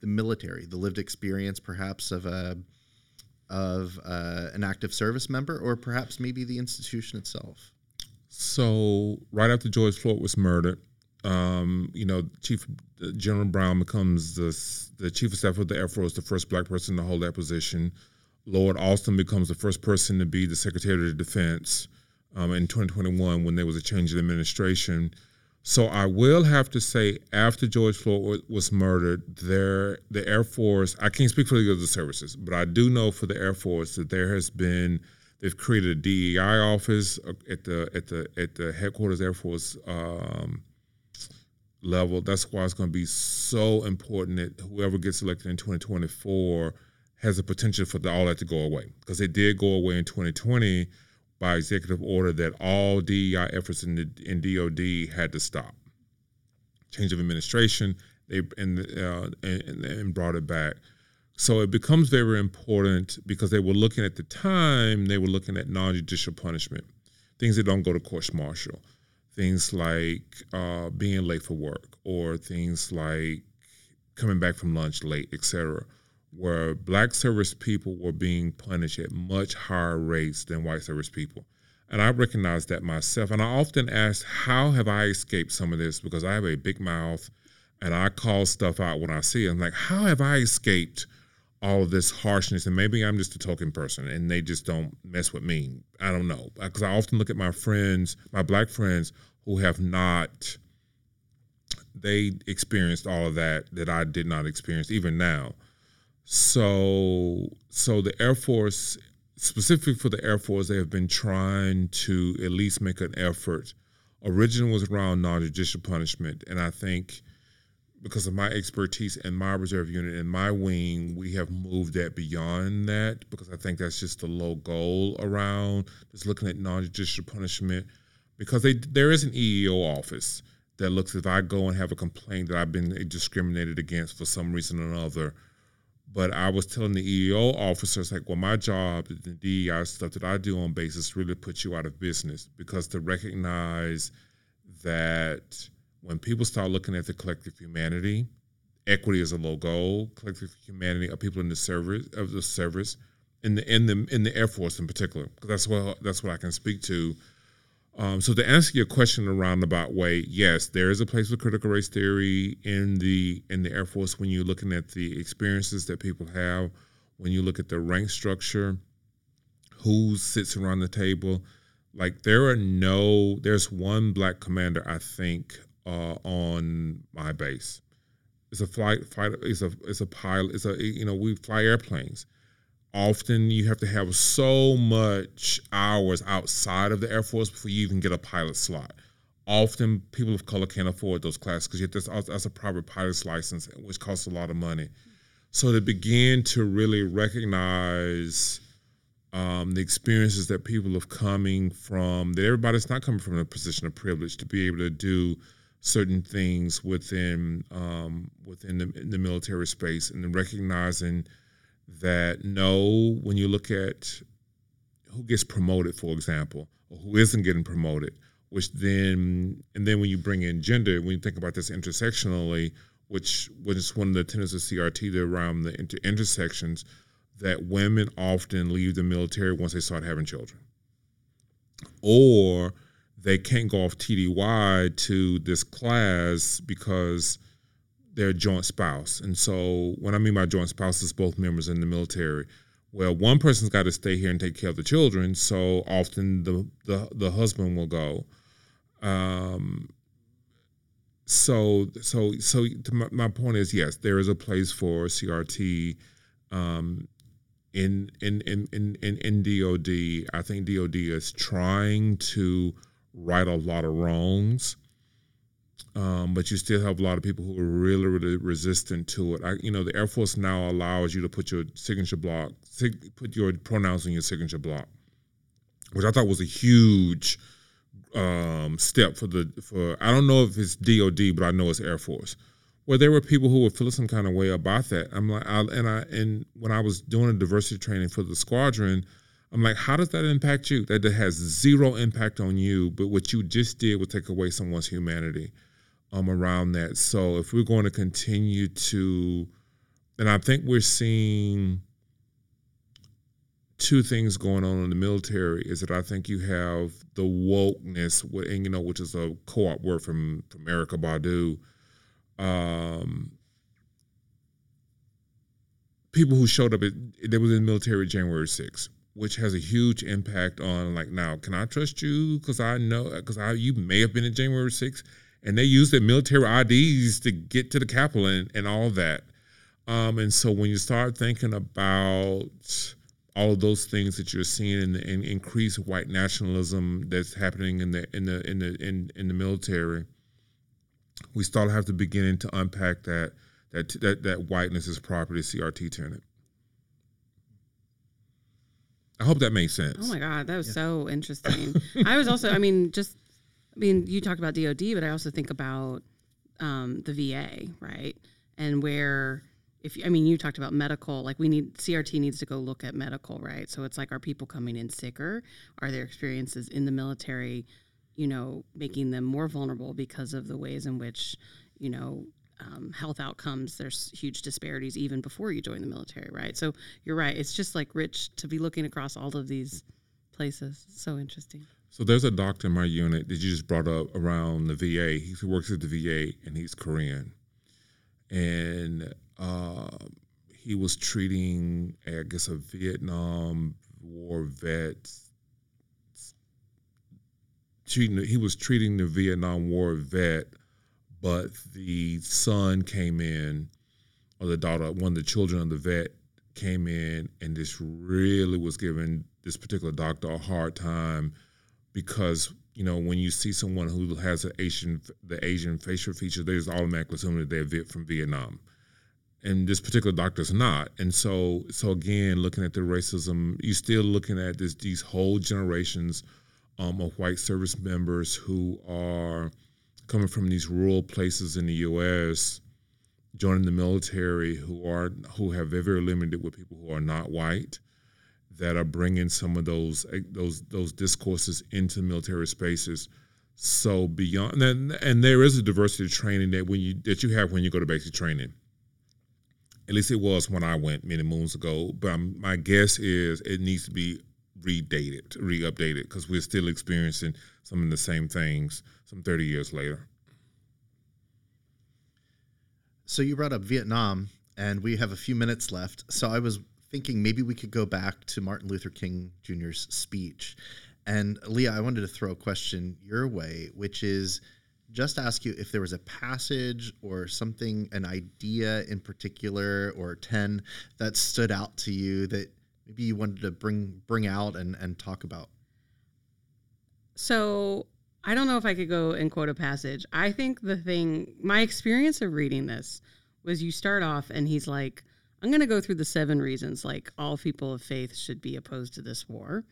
[SPEAKER 1] the military, the lived experience, perhaps of a of uh, an active service member, or perhaps maybe the institution itself?
[SPEAKER 3] So right after George Floyd was murdered, um, you know, Chief General Brown becomes the the chief of staff of the Air Force, the first black person to hold that position. Lloyd Austin becomes the first person to be the Secretary of Defense um, in 2021 when there was a change in administration. So I will have to say, after George Floyd was murdered, there the Air Force. I can't speak for the other services, but I do know for the Air Force that there has been they've created a DEI office uh, at the at the at the headquarters Air Force um, level. That's why it's going to be so important that whoever gets elected in 2024 has the potential for the, all that to go away because it did go away in 2020 by executive order that all DEI efforts in, the, in DOD had to stop. Change of administration, they and, uh, and, and brought it back. So it becomes very important because they were looking at the time, they were looking at non-judicial punishment, things that don't go to court martial, things like uh, being late for work, or things like coming back from lunch late, etc where black service people were being punished at much higher rates than white service people. And I recognize that myself. And I often ask, how have I escaped some of this? Because I have a big mouth and I call stuff out when I see it. I'm like, how have I escaped all of this harshness? And maybe I'm just a token person and they just don't mess with me. I don't know. Because I often look at my friends, my black friends who have not, they experienced all of that that I did not experience even now. So, so the Air Force, specifically for the Air Force, they have been trying to at least make an effort. Original was around non-judicial punishment, and I think because of my expertise in my reserve unit and my wing, we have moved that beyond that because I think that's just a low goal around just looking at non-judicial punishment. Because they, there is an EEO office that looks if I go and have a complaint that I've been discriminated against for some reason or another – but I was telling the EEO officers, like, well, my job, the DEI stuff that I do on basis really puts you out of business because to recognize that when people start looking at the collective humanity, equity is a low goal, collective humanity of people in the service of the service, in the in the in the Air Force in particular, because that's what that's what I can speak to um, so to answer your question in a roundabout way, yes, there is a place for critical race theory in the in the Air Force when you're looking at the experiences that people have, when you look at the rank structure, who sits around the table. Like there are no, there's one black commander I think uh, on my base. It's a flight fighter. It's a it's a pilot. It's a you know we fly airplanes often you have to have so much hours outside of the Air Force before you even get a pilot slot. Often people of color can't afford those classes because that's a private pilot's license, which costs a lot of money. So to begin to really recognize um, the experiences that people have coming from, that everybody's not coming from a position of privilege to be able to do certain things within um, within the, the military space, and then recognizing that no, when you look at who gets promoted, for example, or who isn't getting promoted, which then, and then when you bring in gender, when you think about this intersectionally, which was one of the tenets of CRT there around the inter- intersections, that women often leave the military once they start having children. Or they can't go off TDY to this class because their joint spouse. And so, when I mean by joint spouse, is both members in the military. Well, one person's got to stay here and take care of the children, so often the the, the husband will go. Um, so so so my, my, point is yes, there is a place for CRT. Um, in in in in in, in DoD, I think DoD is trying to right a lot of wrongs. Um, but you still have a lot of people who are really, really resistant to it. I, you know, the Air Force now allows you to put your signature block, sig- put your pronouns in your signature block, which I thought was a huge um, step for the for. I don't know if it's DoD, but I know it's Air Force where there were people who were feeling some kind of way about that. I'm like, I, and I and when I was doing a diversity training for the squadron, I'm like, how does that impact you? That has zero impact on you, but what you just did would take away someone's humanity um, around that. So if we're going to continue to, and I think we're seeing two things going on in the military is that I think you have the wokeness, and you know, which is a co-op word from from Erykah Badu um, people who showed up, at, they was in the military January 6th, which has a huge impact on like, now, can I trust you? Because I know, because I you may have been in January 6th, and they used their military IDs to get to the Capitol and, and all that. Um, and so when you start thinking about all of those things that you're seeing in the in increased white nationalism that's happening in the in the in the in, in the military, we still have to begin to unpack that that that that whiteness is property CRT tenant. I hope that makes sense.
[SPEAKER 4] Oh my god, that was yeah. so interesting. I was also, I mean, just, I mean, you talked about DoD, but I also think about um, the VA, right? And where, if I mean, you talked about medical, like we need CRT needs to go look at medical, right? So it's like, are people coming in sicker? Are their experiences in the military? you know, making them more vulnerable because of the ways in which, you know, um, health outcomes, there's huge disparities even before you join the military, right? So you're right. It's just like rich to be looking across all of these places. so interesting.
[SPEAKER 3] So there's a doctor in my unit that you just brought up around the VA. He works at the VA and he's Korean. And uh, he was treating, I guess, a Vietnam War vet treating he was treating the Vietnam War vet, but the son came in, or the daughter, one of the children of the vet came in, and this really was giving this particular doctor a hard time because you know when you see someone who has an Asian the Asian facial features, there's automatically assuming that they're from Vietnam. And this particular doctor's not, and so so again, looking at the racism, you're still looking at this these whole generations um, of white service members who are coming from these rural places in the U.S. joining the military who are who have very, limited with people who are not white that are bringing some of those eh, those those discourses into military spaces. So beyond and, and there is a diversity training that when you that you have when you go to basic training. At least it was when I went many moons ago. But I'm, my guess is it needs to be redated, re-updated, because we're still experiencing some of the same things some 30 years later.
[SPEAKER 1] So you brought up Vietnam, and we have a few minutes left. So I was thinking maybe we could go back to Martin Luther King Jr.'s speech. And Leah, I wanted to throw a question your way, which is just ask you if there was a passage or something, an idea in particular, or 10 that stood out to you that maybe you wanted to bring bring out and and talk about?
[SPEAKER 4] So I don't know if I could go and quote a passage. I think the thing, my experience of reading this was you start off and he's like, I'm going to go through the seven reasons like all people of faith should be opposed to this war.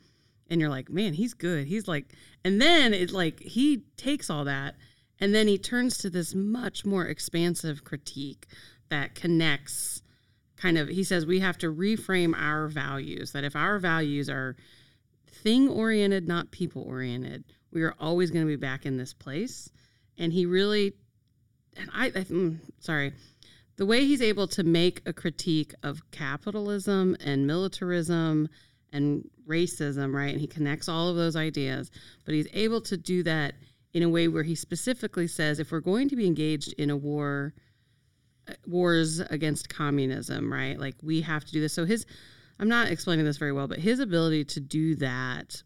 [SPEAKER 4] And you're like, man, he's good. He's like, and then it's like he takes all that and then he turns to this much more expansive critique that connects kind of he says we have to reframe our values that if our values are thing oriented not people oriented we are always going to be back in this place and he really and i, I mm, sorry the way he's able to make a critique of capitalism and militarism and racism right and he connects all of those ideas but he's able to do that in a way where he specifically says if we're going to be engaged in a war wars against communism, right? Like we have to do this. So his, I'm not explaining this very well, but his ability to do that,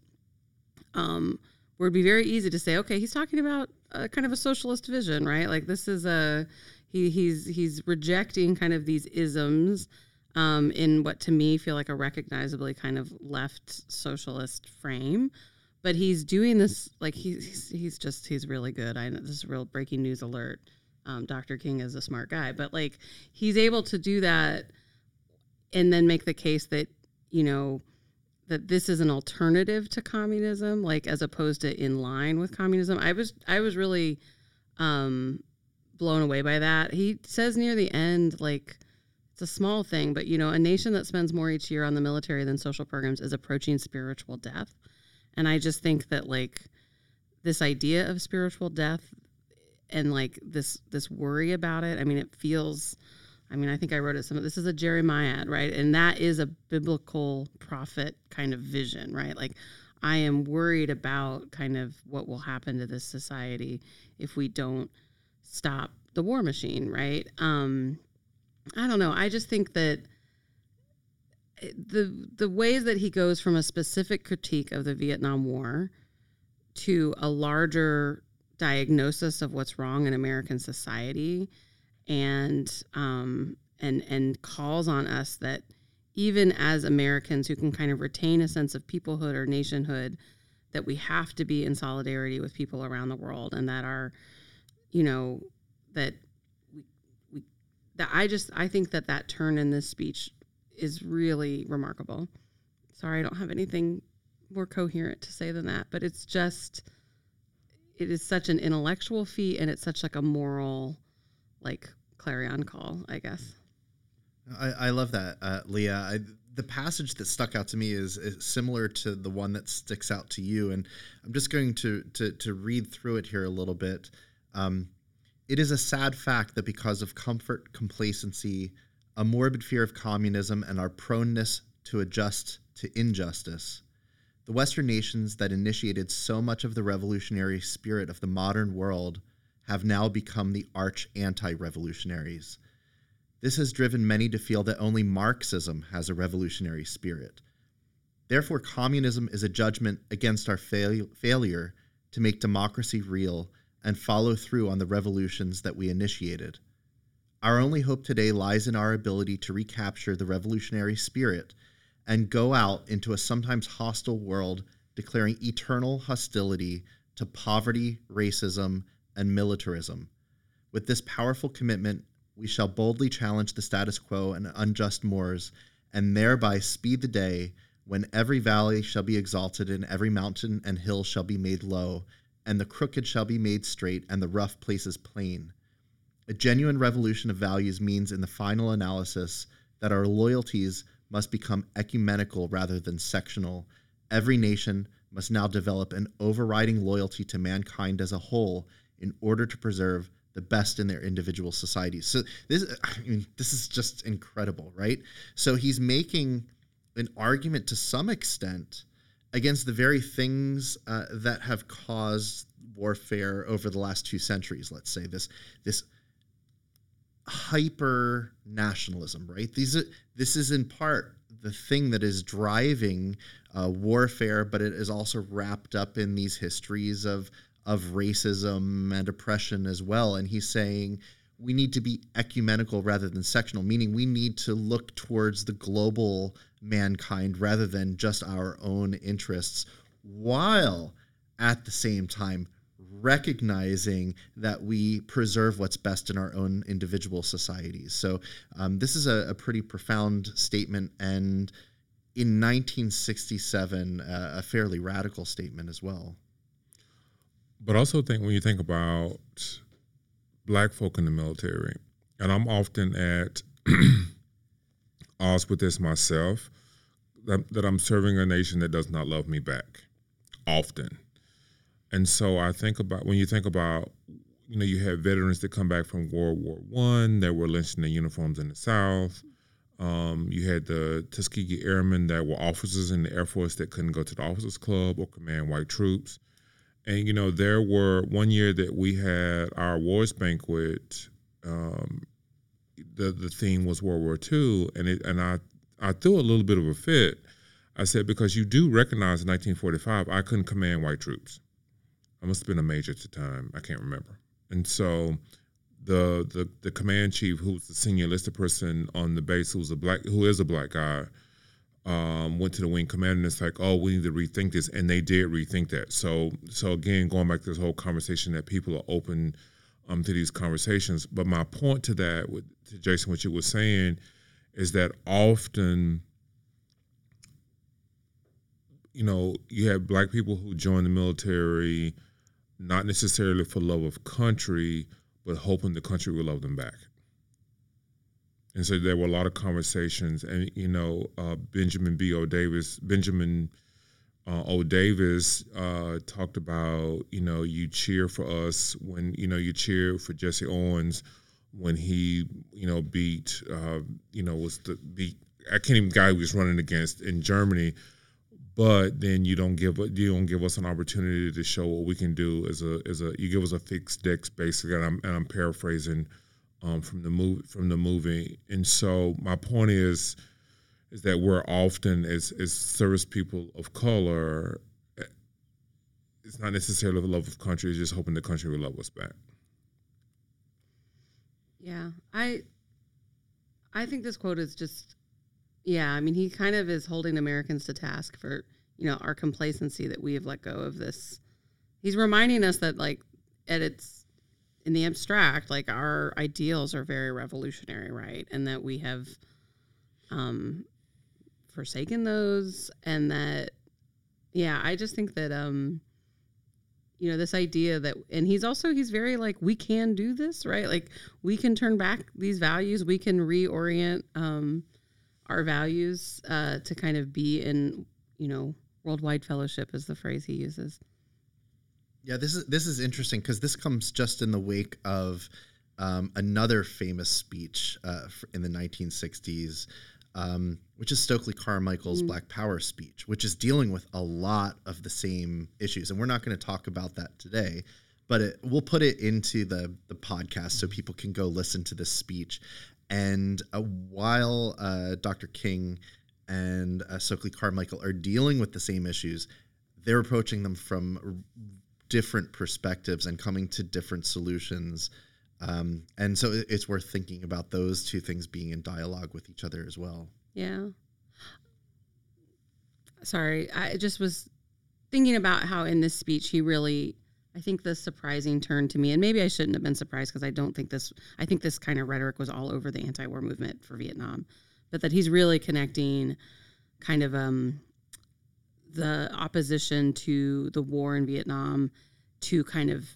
[SPEAKER 4] um, would be very easy to say, okay, he's talking about a, kind of a socialist vision, right? Like this is a he he's he's rejecting kind of these isms um, in what to me feel like a recognizably kind of left socialist frame. But he's doing this like he's he's just he's really good. I know this is real breaking news alert. Um, Dr. King is a smart guy, but like he's able to do that and then make the case that you know that this is an alternative to communism, like as opposed to in line with communism. I was I was really um, blown away by that. He says near the end, like it's a small thing, but you know, a nation that spends more each year on the military than social programs is approaching spiritual death. And I just think that like this idea of spiritual death and like this this worry about it. I mean, it feels I mean, I think I wrote it some this is a Jeremiah, right? And that is a biblical prophet kind of vision, right? Like I am worried about kind of what will happen to this society if we don't stop the war machine, right? Um I don't know. I just think that the the ways that he goes from a specific critique of the Vietnam War to a larger diagnosis of what's wrong in American society and um, and and calls on us that even as Americans who can kind of retain a sense of peoplehood or nationhood, that we have to be in solidarity with people around the world, and that our, you know, that we, we that I just I think that that turn in this speech is really remarkable. Sorry, I don't have anything more coherent to say than that, but it's just it is such an intellectual feat and it's such like a moral like clarion call, I guess.
[SPEAKER 1] I, I love that, uh, Leah. I, the passage that stuck out to me is, is, similar to the one that sticks out to you, and I'm just going to to, to read through it here a little bit. Um, it is a sad fact that because of comfort, complacency, a morbid fear of communism, and our proneness to adjust to injustice, the Western nations that initiated so much of the revolutionary spirit of the modern world have now become the arch anti revolutionaries. This has driven many to feel that only Marxism has a revolutionary spirit. Therefore, communism is a judgment against our fail- failure to make democracy real and follow through on the revolutions that we initiated. Our only hope today lies in our ability to recapture the revolutionary spirit and go out into a sometimes hostile world declaring eternal hostility to poverty, racism, and militarism. With this powerful commitment, we shall boldly challenge the status quo and unjust mores, and thereby speed the day when every valley shall be exalted, and every mountain and hill shall be made low, and the crooked shall be made straight, and the rough places plain. A genuine revolution of values means, in the final analysis, that our loyalties must become ecumenical rather than sectional. Every nation must now develop an overriding loyalty to mankind as a whole in order to preserve the best in their individual societies. So this, I mean, this is just incredible, right? So he's making an argument to some extent against the very things uh, that have caused warfare over the last two centuries. Let's say this this hyper nationalism, right? These are, this is in part the thing that is driving uh, warfare, but it is also wrapped up in these histories of of racism and oppression as well. And he's saying we need to be ecumenical rather than sectional, meaning we need to look towards the global mankind rather than just our own interests, while at the same time recognizing that we preserve what's best in our own individual societies. So, um, this is a, a, pretty profound statement, and in 1967, uh, a fairly radical statement as well.
[SPEAKER 3] But also think when you think about black folk in the military, and I'm often at odds with this myself, that, that I'm serving a nation that does not love me back, often. And so I think about when you think about, you know, you have veterans that come back from World War One that were lynched in their uniforms in the South. Um, you had the Tuskegee Airmen that were officers in the Air Force that couldn't go to the officers club or command white troops. And you know, there were one year that we had our awards banquet. Um, the the theme was World War II, and it and I I threw a little bit of a fit. I said because you do recognize in 1945 I couldn't command white troops. I must have been a major at the time. I can't remember. And so the the the command chief, who was the senior enlisted person on the base, who's a black, who is a black guy, um, went to the wing commander and it's like, oh, we need to rethink this, and they did rethink that. So so again, going back to this whole conversation that people are open um, to these conversations. But my point to that, with, to Jason, what you were saying, is that often you know, you have black people who join the military not necessarily for love of country, but hoping the country will love them back. And so there were a lot of conversations, and you know, uh, Benjamin B. O. Davis, Benjamin uh, O. Davis uh, talked about, you know, you cheer for us when you know you cheer for Jesse Owens when he, you know, beat, uh, you know, was the beat. I can't even guy he was running against in Germany but then you don't give you don't give us an opportunity to show what we can do as a as a you give us a fixed decks basically and I'm, and I'm paraphrasing um, from the movie from the movie and so my point is is that we're often as as service people of color eh, it's not necessarily the love of country it's just hoping the country will love us back
[SPEAKER 4] yeah i i think this quote is just yeah, I mean, he kind of is holding Americans to task for you know our complacency that we have let go of this. He's reminding us that like at its in the abstract, like our ideals are very revolutionary, right? And that we have um forsaken those and that yeah, I just think that um you know this idea that and he's also he's very like we can do this right like we can turn back these values we can reorient um our values uh, to kind of be in, you know, worldwide fellowship is the phrase he uses.
[SPEAKER 1] Yeah, this is this is interesting because this comes just in the wake of um, another famous speech uh, in the 1960s, um, which is Stokely Carmichael's mm. Black Power speech, which is dealing with a lot of the same issues, and we're not going to talk about that today. But it, we'll put it into the the podcast so people can go listen to this speech. And uh, while uh, Dr. King and uh, Stokely Carmichael are dealing with the same issues, they're approaching them from different perspectives and coming to different solutions. Um, and so it's worth thinking about those two things being in dialogue with each other as well.
[SPEAKER 4] Yeah. Sorry, I just was thinking about how in this speech he really I think the surprising turn to me, and maybe I shouldn't have been surprised because I don't think this, I think this kind of rhetoric was all over the anti war movement for Vietnam, but that he's really connecting kind of um, the opposition to the war in Vietnam to kind of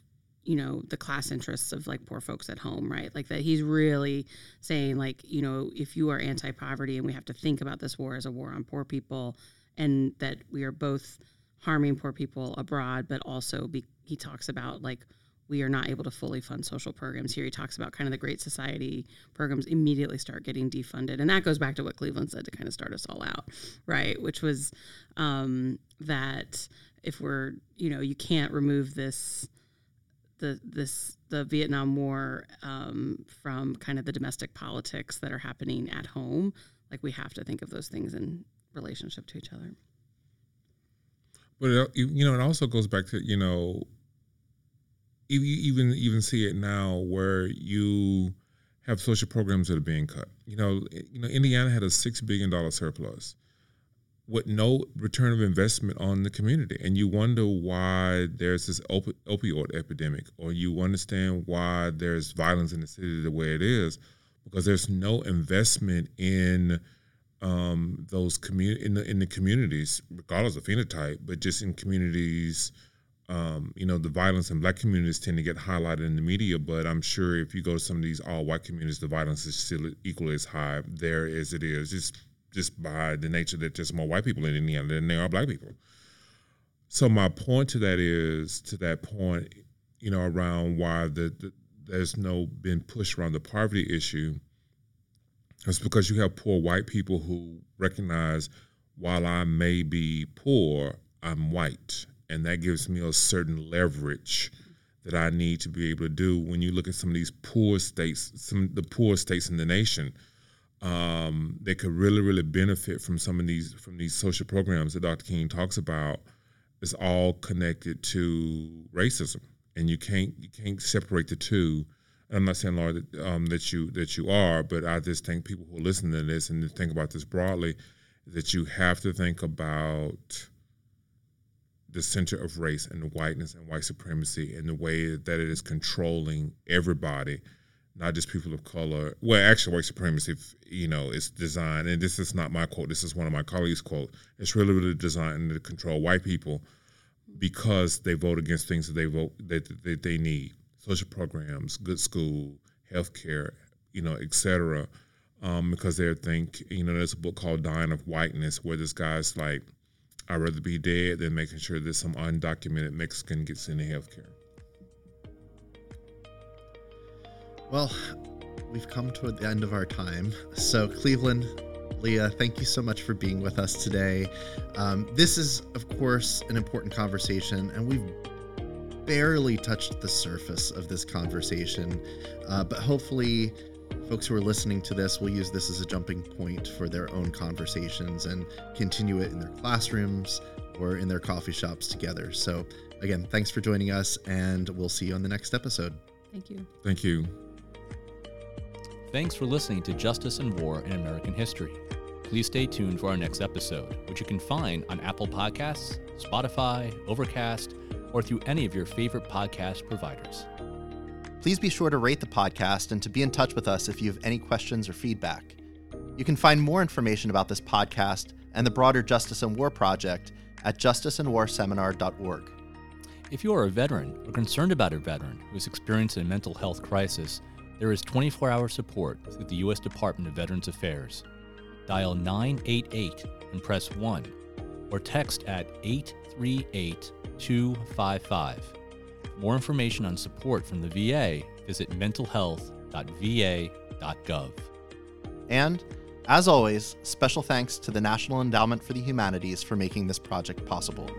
[SPEAKER 4] you know the class interests of like poor folks at home right? Like that he's really saying like you know if you are anti-poverty and we have to think about this war as a war on poor people and that we are both harming poor people abroad, but also be, he talks about like we are not able to fully fund social programs. Here he talks about kind of the Great Society programs immediately start getting defunded, and that goes back to what Cleveland said to kind of start us all out, right? Which was um, that if we're you know you can't remove this the this the Vietnam War um, from kind of the domestic politics that are happening at home, like we have to think of those things in relationship to each other.
[SPEAKER 3] But it, you know, it also goes back to you know, you even even see it now where you have social programs that are being cut. You know, you know, Indiana had a six billion dollar surplus with no return of investment on the community, and you wonder why there's this op- opioid epidemic, or you understand why there's violence in the city the way it is, because there's no investment in um, those community in the in the communities, regardless of phenotype, but just in communities. Um, you know, the violence in black communities tend to get highlighted in the media, but I'm sure if you go to some of these all white communities, the violence is still equally as high there as it is, just just by the nature that there's more white people in Indiana than there are black people. So my point to that is to that point, you know, around why the, the there's no been pushed around the poverty issue it's because you have poor white people who recognize while I may be poor, I'm white. And that gives me a certain leverage that I need to be able to do. When you look at some of these poor states, some the poor states in the nation, um, they could really, really benefit from some of these from these social programs that Dr. King talks about. It's all connected to racism, and you can't you can't separate the two I'm not saying, that, um, that you that you are, but I just think people who listen to this and think about this broadly, that you have to think about the center of race and the whiteness and white supremacy and the way that it is controlling everybody, not just people of color. Well, actually, white supremacy, you know, is designed, and this is not my quote. This is one of my colleagues' quote. It's really, really designed to control white people because they vote against things that they vote that, that they need social programs, good school, health care, you know, et cetera. Um, because they think, you know, there's a book called Dying of Whiteness where this guy's like, I'd rather be dead than making sure that some undocumented Mexican gets any health care.
[SPEAKER 1] Well, we've come to the end of our time. So, Cleveland, Leah, thank you so much for being with us today. Um, this is, of course, an important conversation, and we've barely touched the surface of this conversation. Uh, but hopefully, folks who are listening to this will use this as a jumping point for their own conversations and continue it in their classrooms or in their coffee shops together. So, again, thanks for joining us, and we'll see you on the next episode.
[SPEAKER 4] Thank you.
[SPEAKER 3] Thank you.
[SPEAKER 2] Thanks for listening to Justice and War in American History. Please stay tuned for our next episode, which you can find on Apple Podcasts, Spotify, Overcast, or through any of your favorite podcast providers.
[SPEAKER 1] Please be sure to rate the podcast and to be in touch with us if you have any questions or feedback. You can find more information about this podcast and the broader Justice and War Project at justiceandwarseminar.org.
[SPEAKER 2] If you are a veteran or concerned about a veteran who is experiencing a mental health crisis, there is 24 hour support through the U.S. Department of Veterans Affairs. Dial 988 and press 1, or text at 838 255. More information on support from the VA, visit mentalhealth.va.gov.
[SPEAKER 1] And, as always, special thanks to the National Endowment for the Humanities for making this project possible.